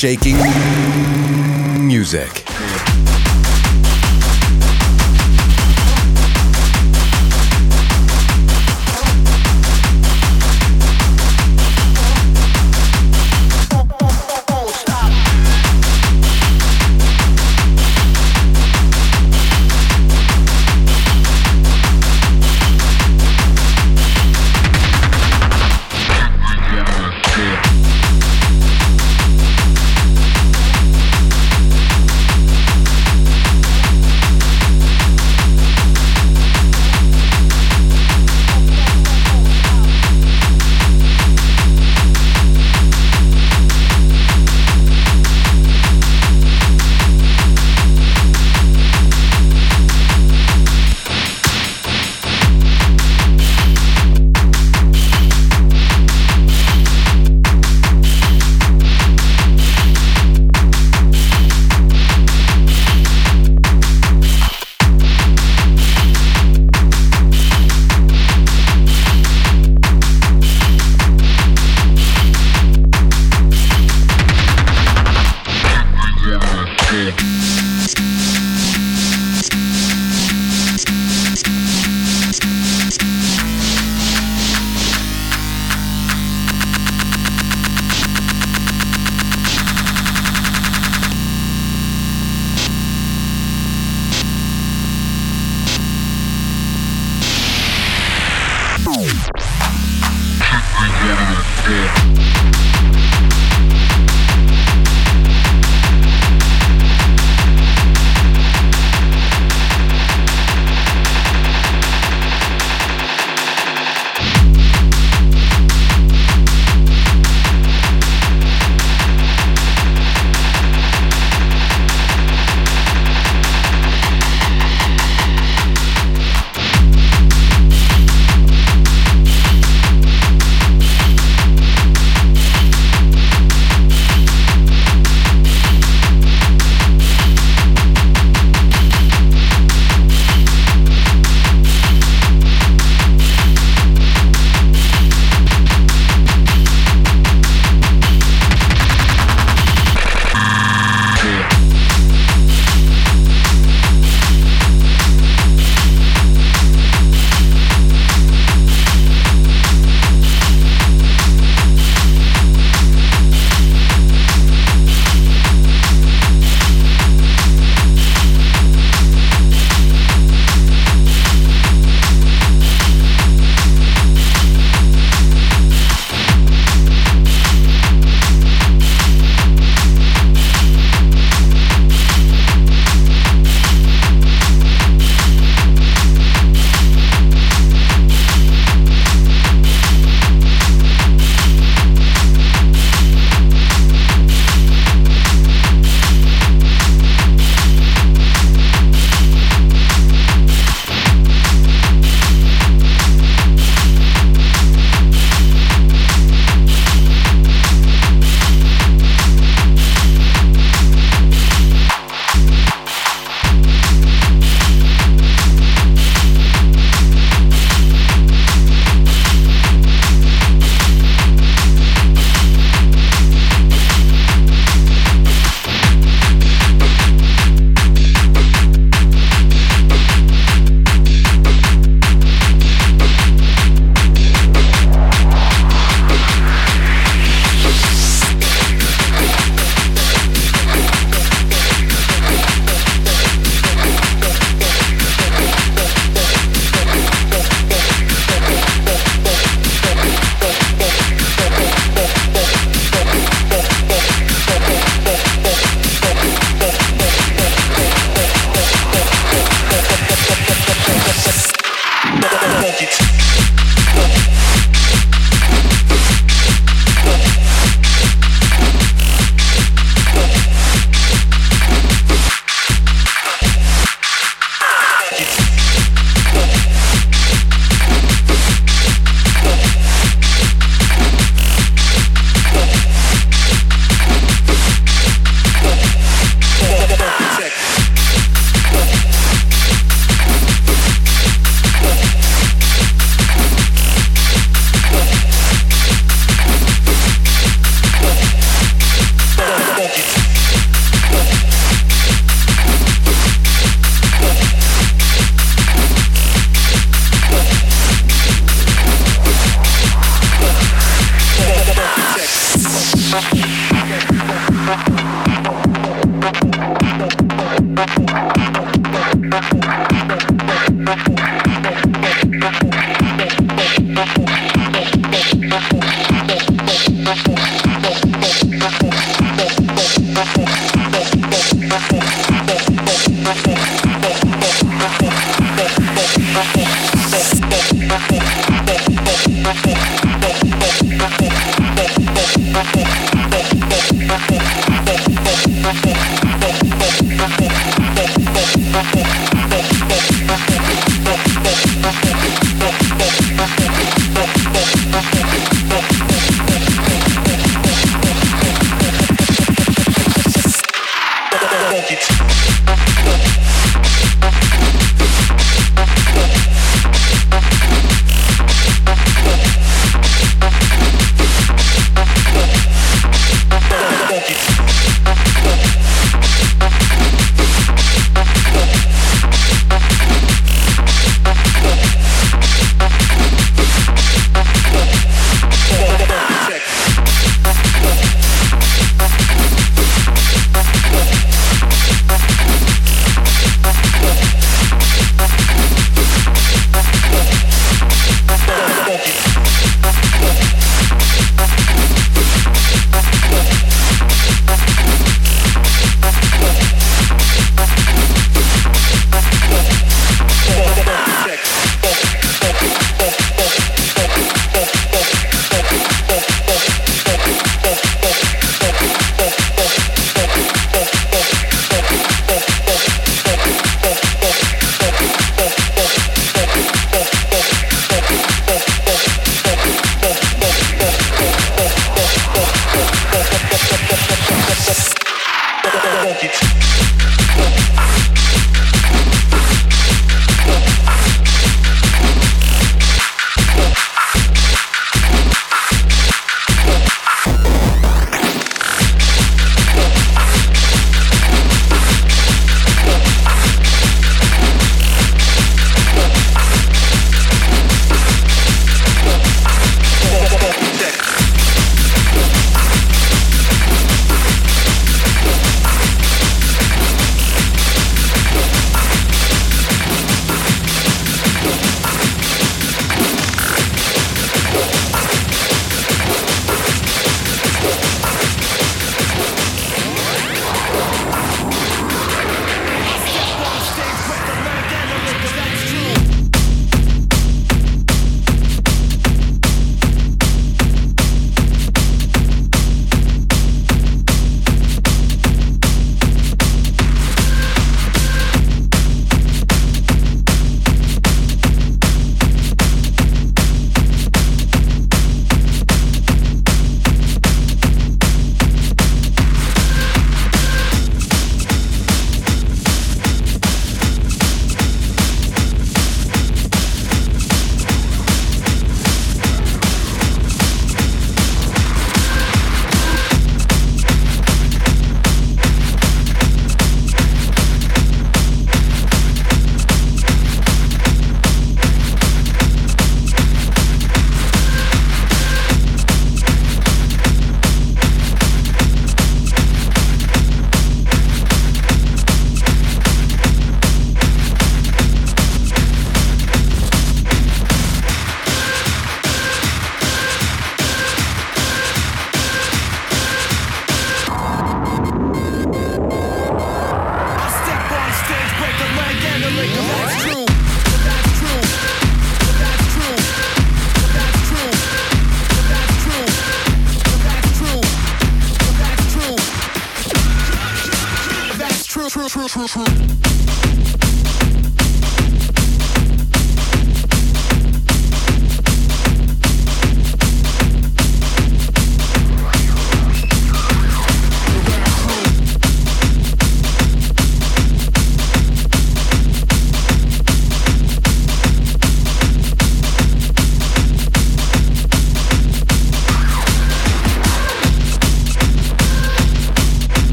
Shaking music.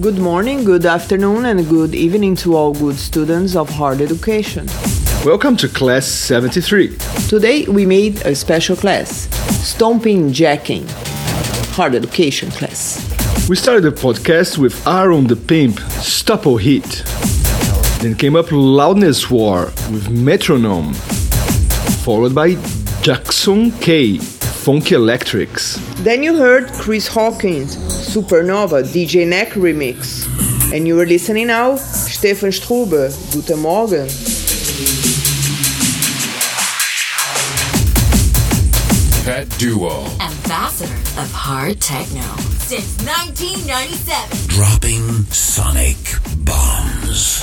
Good morning, good afternoon, and good evening to all good students of hard education. Welcome to class 73. Today we made a special class, Stomping Jacking, hard education class. We started the podcast with Aaron the Pimp, Stop or Hit. Then came up Loudness War with Metronome, followed by Jaxon K, Fonkyelectrics. Then you heard Chris Hawkins, Supernova DJ Neck remix. And you are listening now, Stephan Strube, Guten Morgen. Pet Duo. ambassador of hard techno since 1997. Dropping sonic bombs.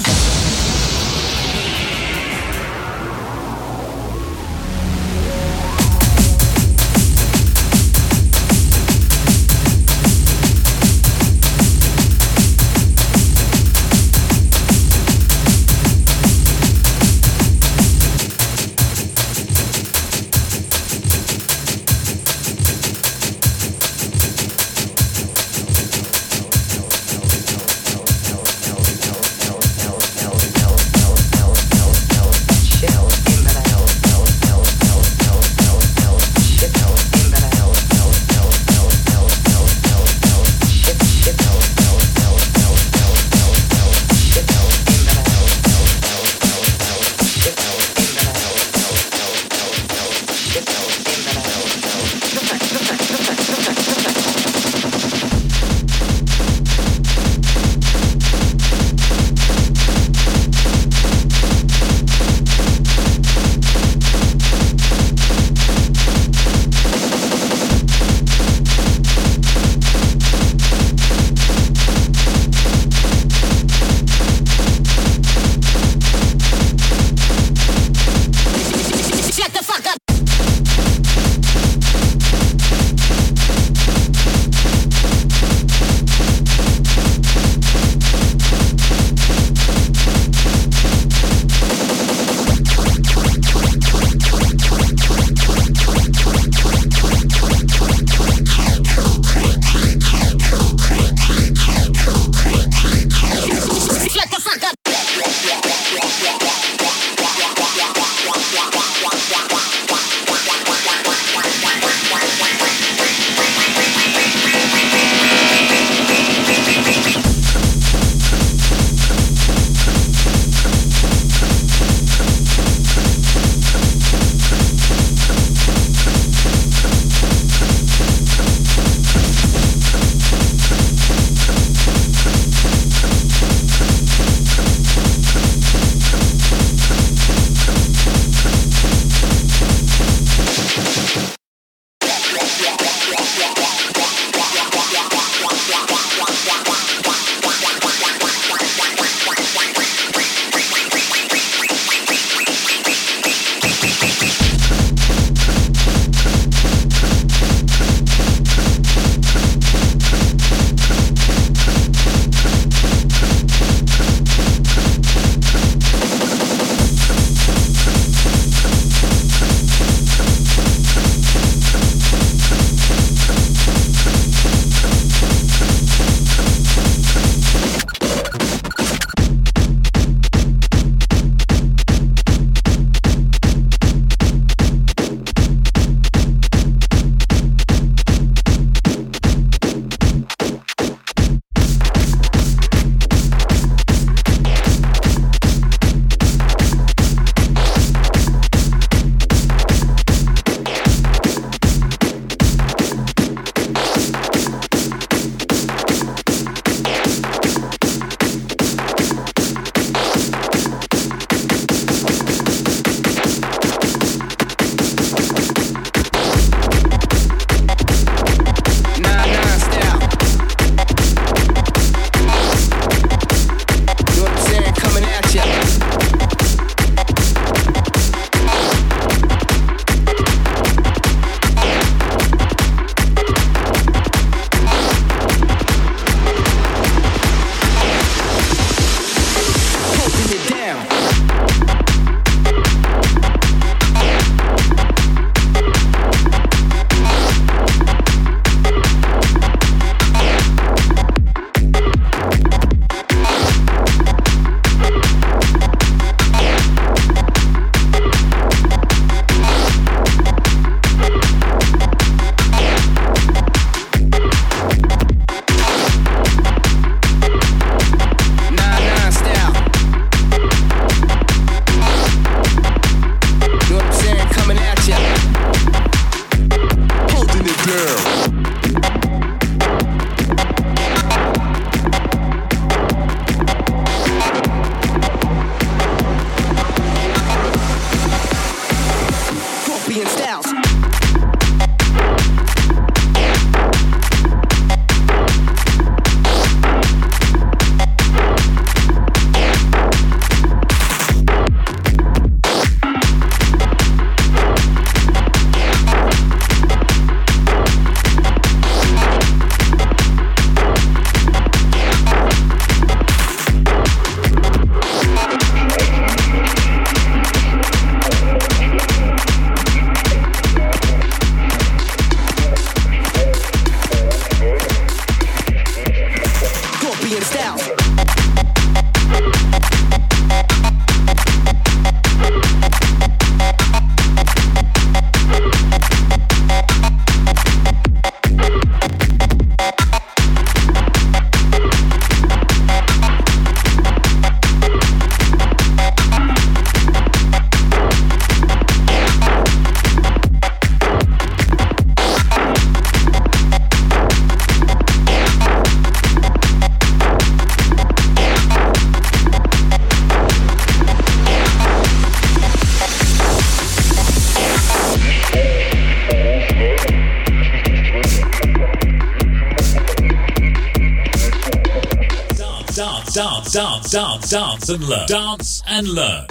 Dance, dance and learn. Dance and learn.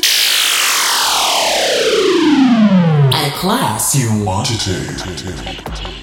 A class You wanted to.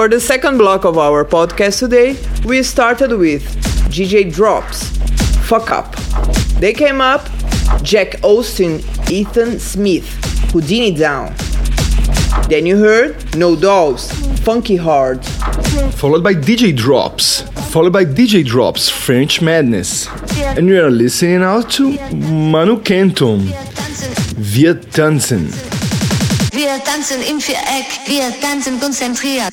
For the second block of our podcast today, we started with DJ Drops, Fuck Up. They came up Jack Ostin, Ethan Smith, Houdini Down. Then you heard No Dolls, Funky Hard. Followed by DJ Drops. Followed by DJ Drops, French Madness. And we are listening now to Manu Kenton, Wir tanzen. Wir tanzen im Viereck, wir tanzen konzentriert.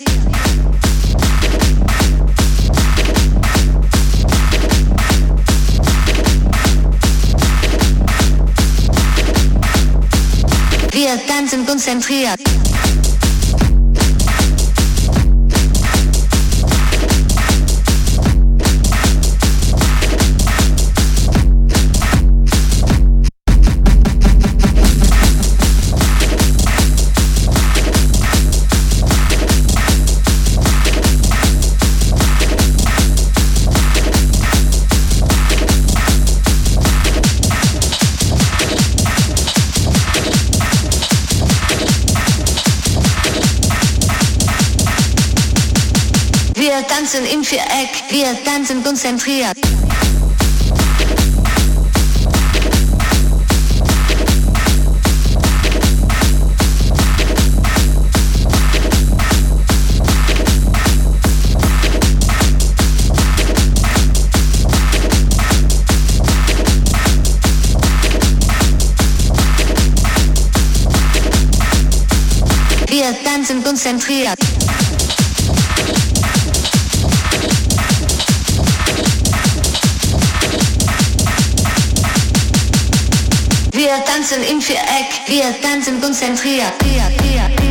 Wir tanzen Wir tanzen konzentriert. Wir tanzen konzentriert. Wir tanzen im Viereck, wir tanzen konzentriert. Wir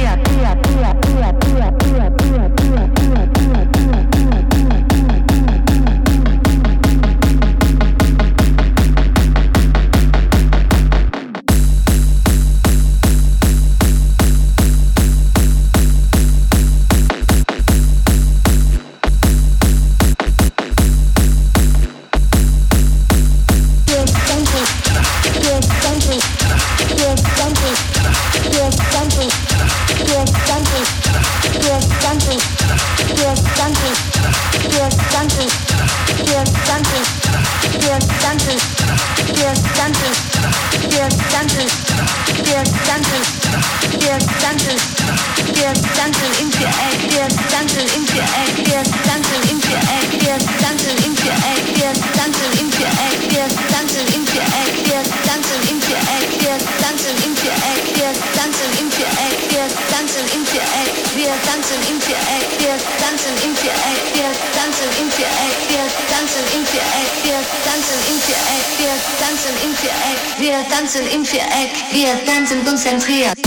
tanzen im Viereck, wir tanzen konzentriert.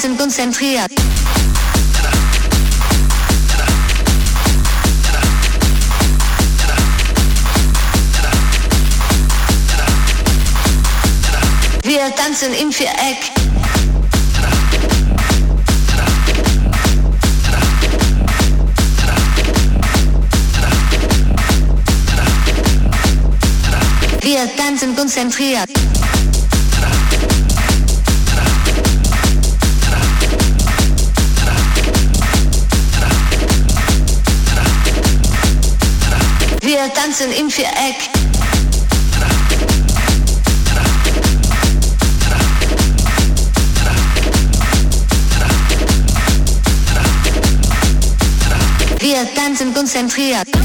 Tanzen konzentriert. Wir tanzen im Viereck. Wir tanzen konzentriert. Tanzen im Viereck. Wir tanzen konzentriert.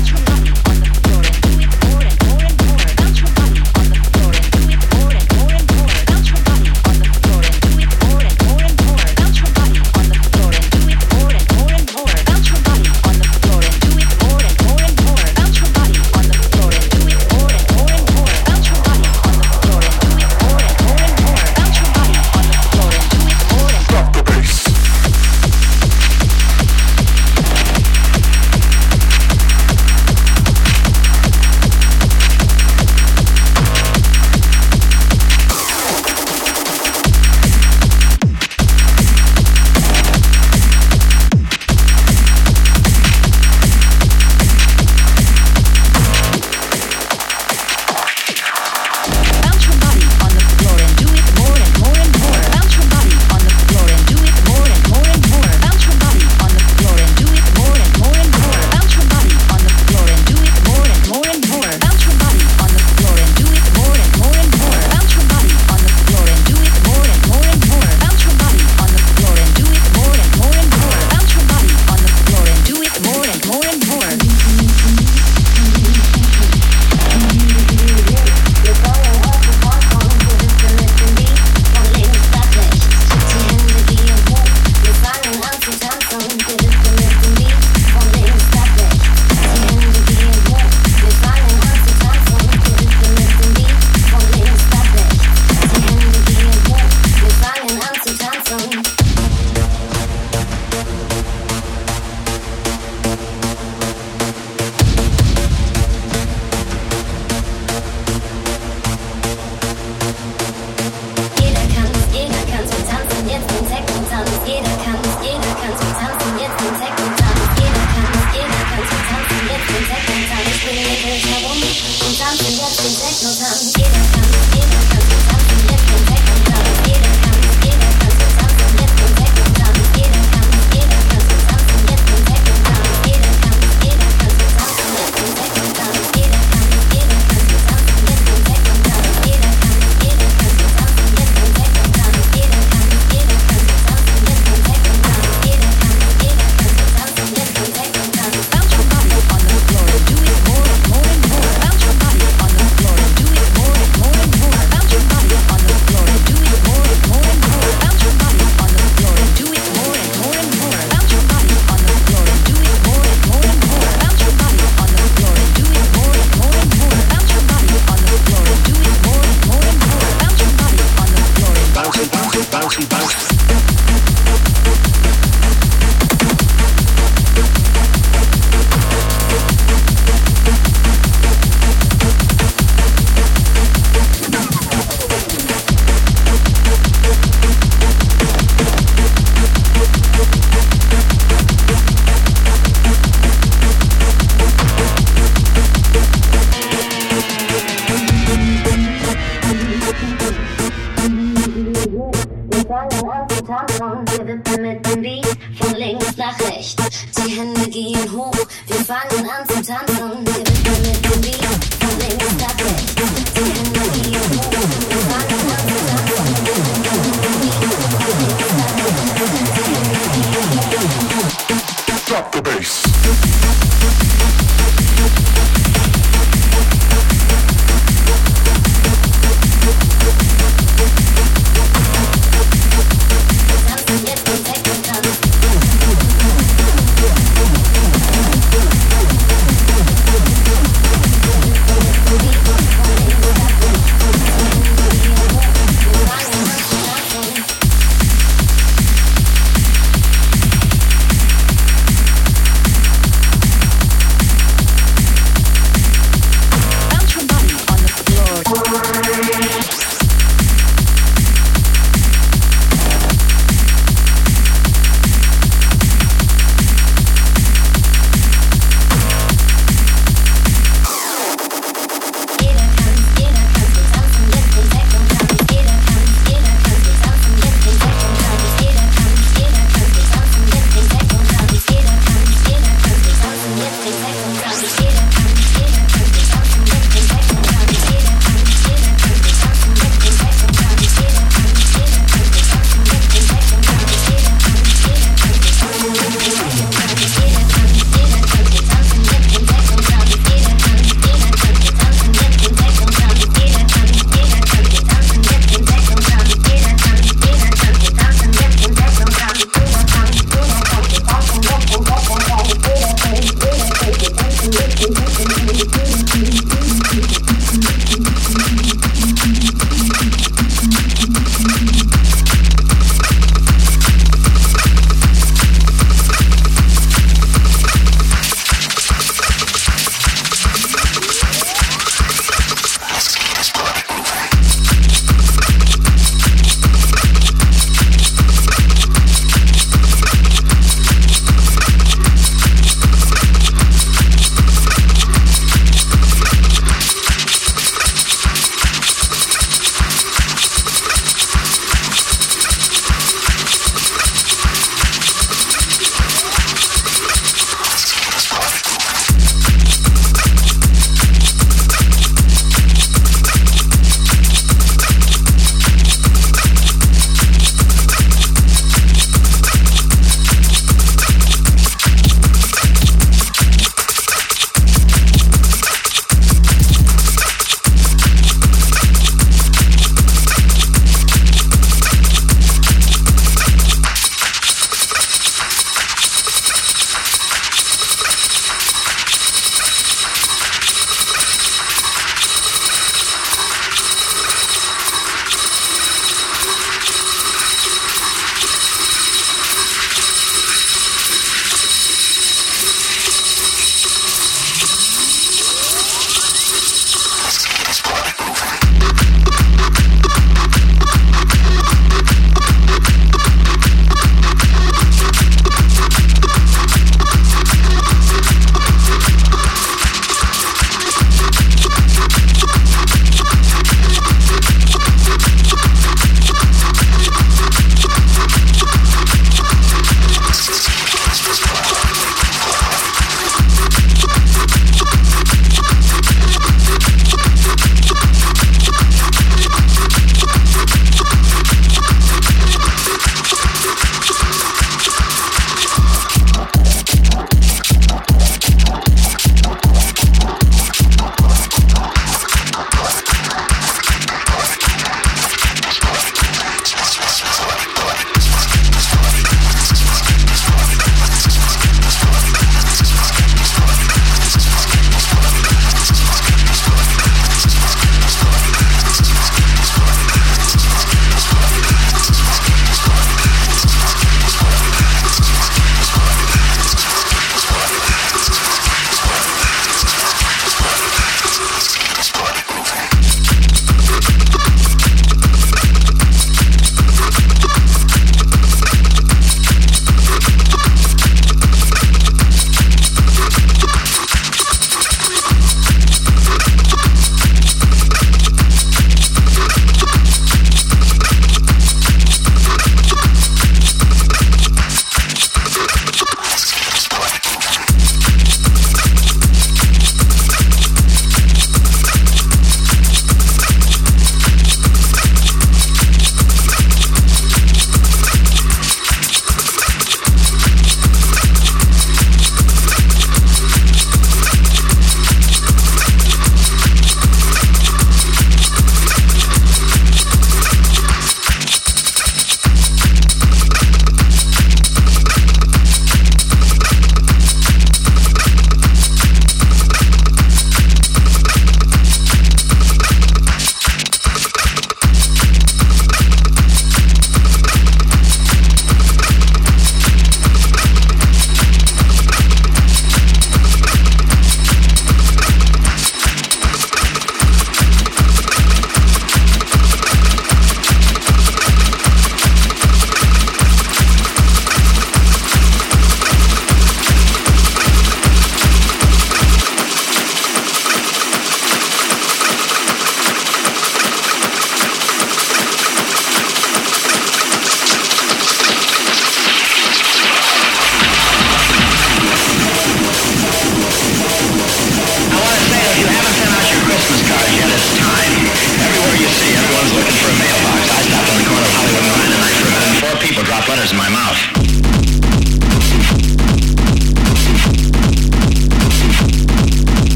covers my mouth.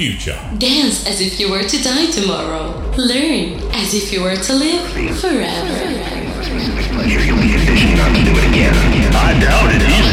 Future. Dance as if you were to die tomorrow. Learn as if you were to live forever. I doubt it. He's the damn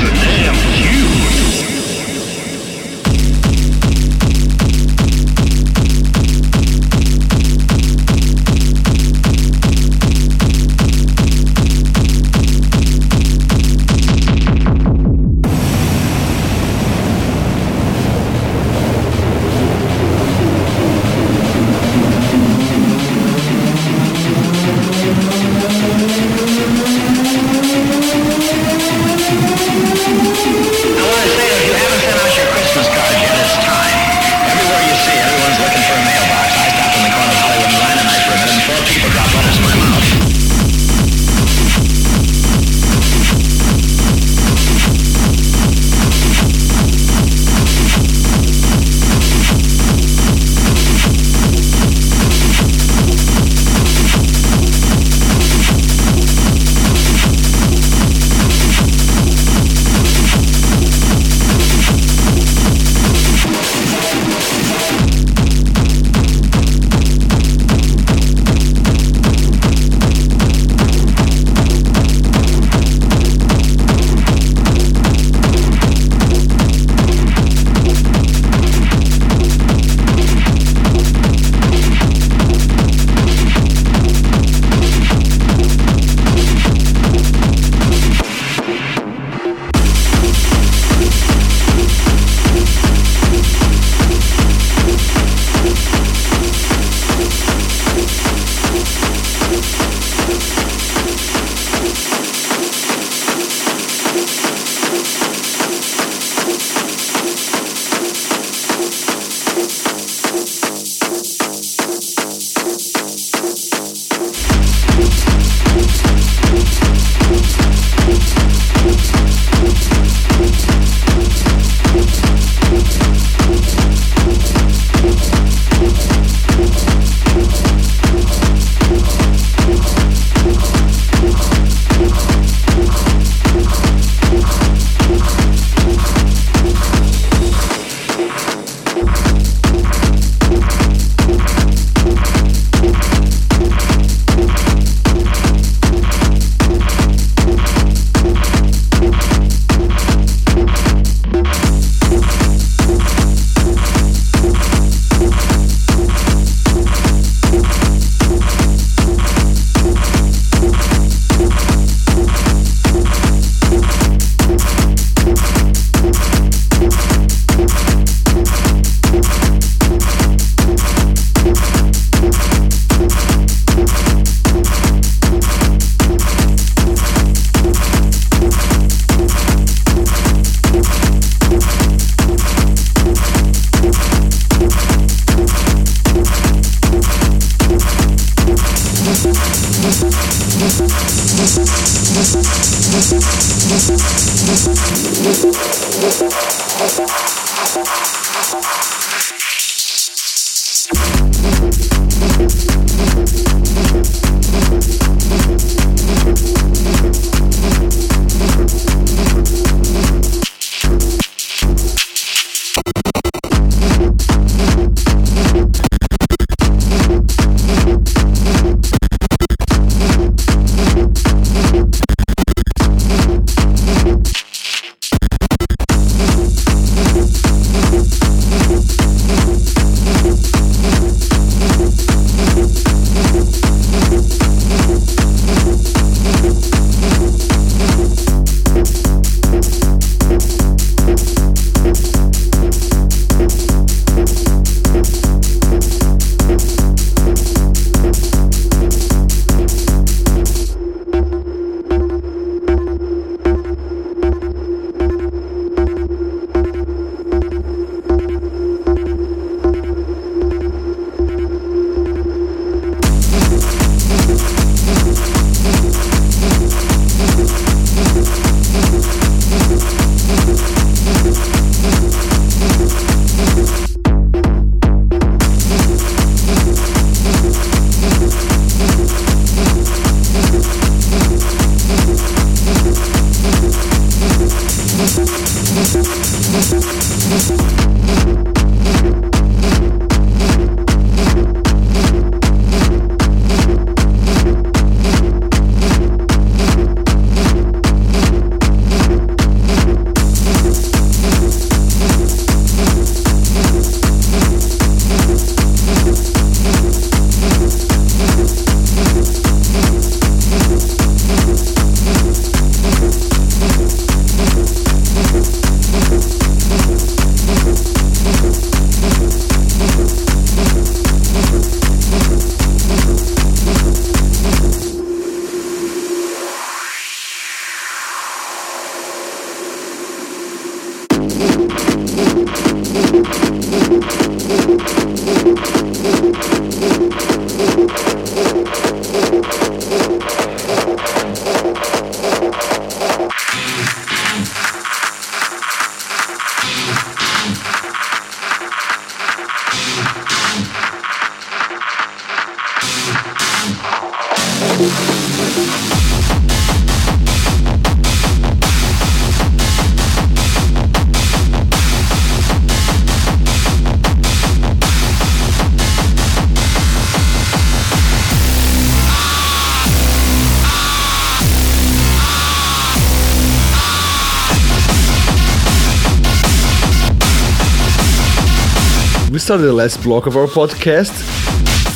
started the last block of our podcast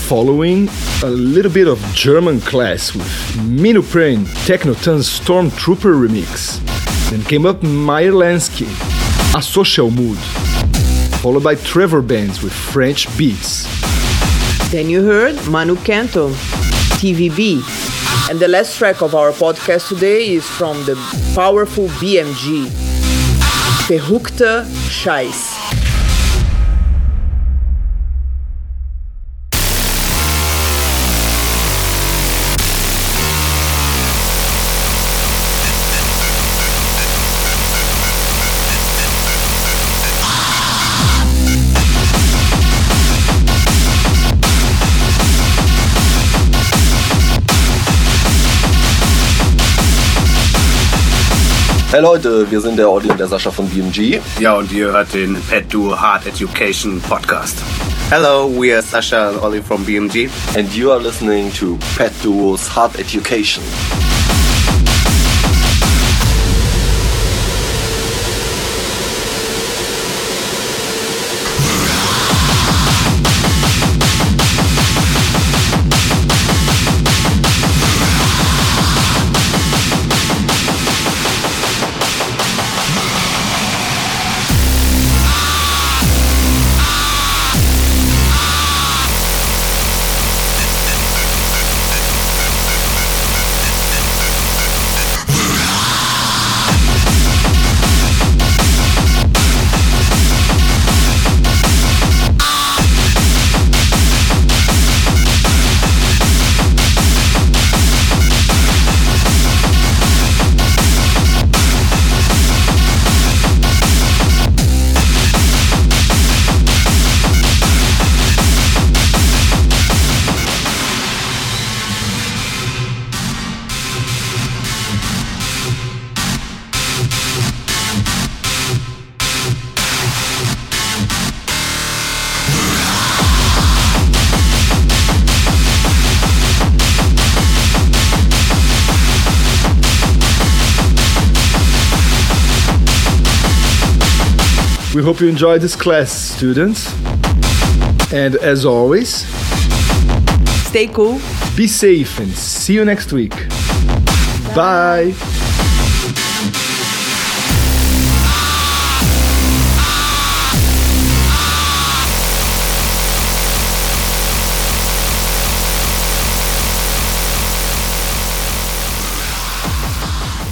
following a little bit of German class with Minupren Technotanz Stormtrooper remix. Then came up Meyer Lansky, Asocial Mood, followed by Trevor Benz with French beats. Then you heard Manu Kenton, TVB. And the last track of our podcast today is from the powerful BMG, Verrückter Scheiß. Hey Leute, wir sind der Audi und der Sascha von BMG. Ja, und ihr hört den PETDuo Hard Education Podcast. Hello, we are Sasha and Ollie from BMG. And you are listening to Pet Duo's Hard Education. We hope you enjoyed this class, students. And as always, stay cool, be safe, and see you next week. Bye.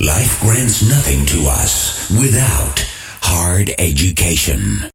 Life grants nothing to us without hard education.